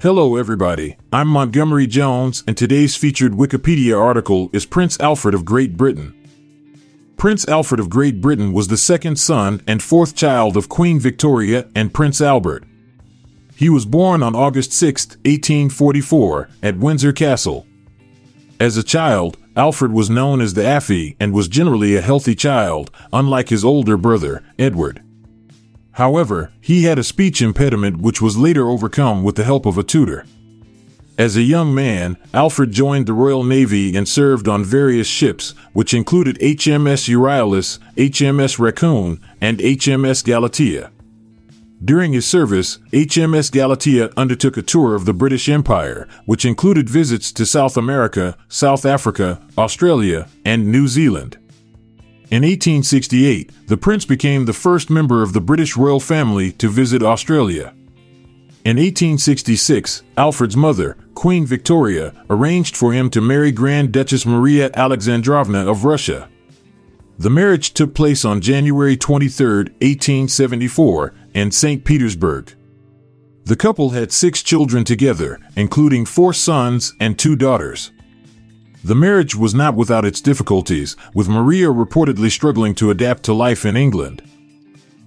Hello, everybody. I'm Montgomery Jones, and today's featured Wikipedia article is Prince Alfred of Great Britain. Prince Alfred of Great Britain was the second son and fourth child of Queen Victoria and Prince Albert. He was born on August 6, 1844, at Windsor Castle. As a child, Alfred was known as the Affie and was generally a healthy child, unlike his older brother, Edward. However, he had a speech impediment which was later overcome with the help of a tutor. As a young man, Alfred joined the Royal Navy and served on various ships, which included HMS Euryalus, HMS Racoon, and HMS Galatea. During his service, HMS Galatea undertook a tour of the British Empire, which included visits to South America, South Africa, Australia, and New Zealand. In 1868, the prince became the first member of the British royal family to visit Australia. In 1866, Alfred's mother, Queen Victoria, arranged for him to marry Grand Duchess Maria Alexandrovna of Russia. The marriage took place on January 23, 1874, in St. Petersburg. The couple had six children together, including four sons and two daughters. The marriage was not without its difficulties, with Maria reportedly struggling to adapt to life in England.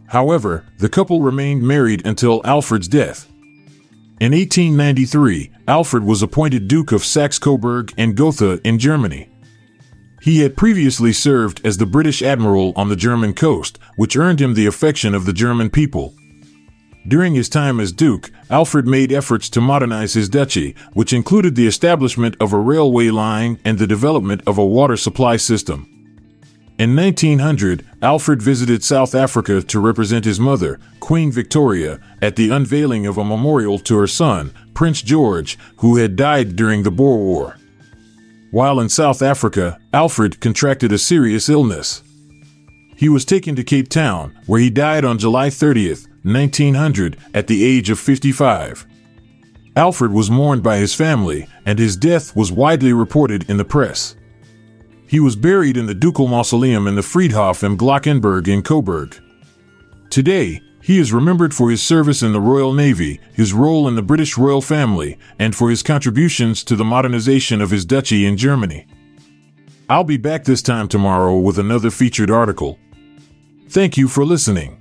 However, the couple remained married until Alfred's death. In 1893, Alfred was appointed Duke of Saxe-Coburg and Gotha in Germany. He had previously served as the British admiral on the German coast, which earned him the affection of the German people. During his time as Duke, Alfred made efforts to modernize his duchy, which included the establishment of a railway line and the development of a water supply system. In 1900, Alfred visited South Africa to represent his mother, Queen Victoria, at the unveiling of a memorial to her son, Prince George, who had died during the Boer War. While in South Africa, Alfred contracted a serious illness. He was taken to Cape Town, where he died on July 30th, 1900, at the age of 55. Alfred was mourned by his family, and his death was widely reported in the press. He was buried in the ducal mausoleum in the Friedhof im Glockenberg in Coburg. Today, he is remembered for his service in the Royal Navy, his role in the British royal family, and for his contributions to the modernization of his duchy in Germany. I'll be back this time tomorrow with another featured article. Thank you for listening.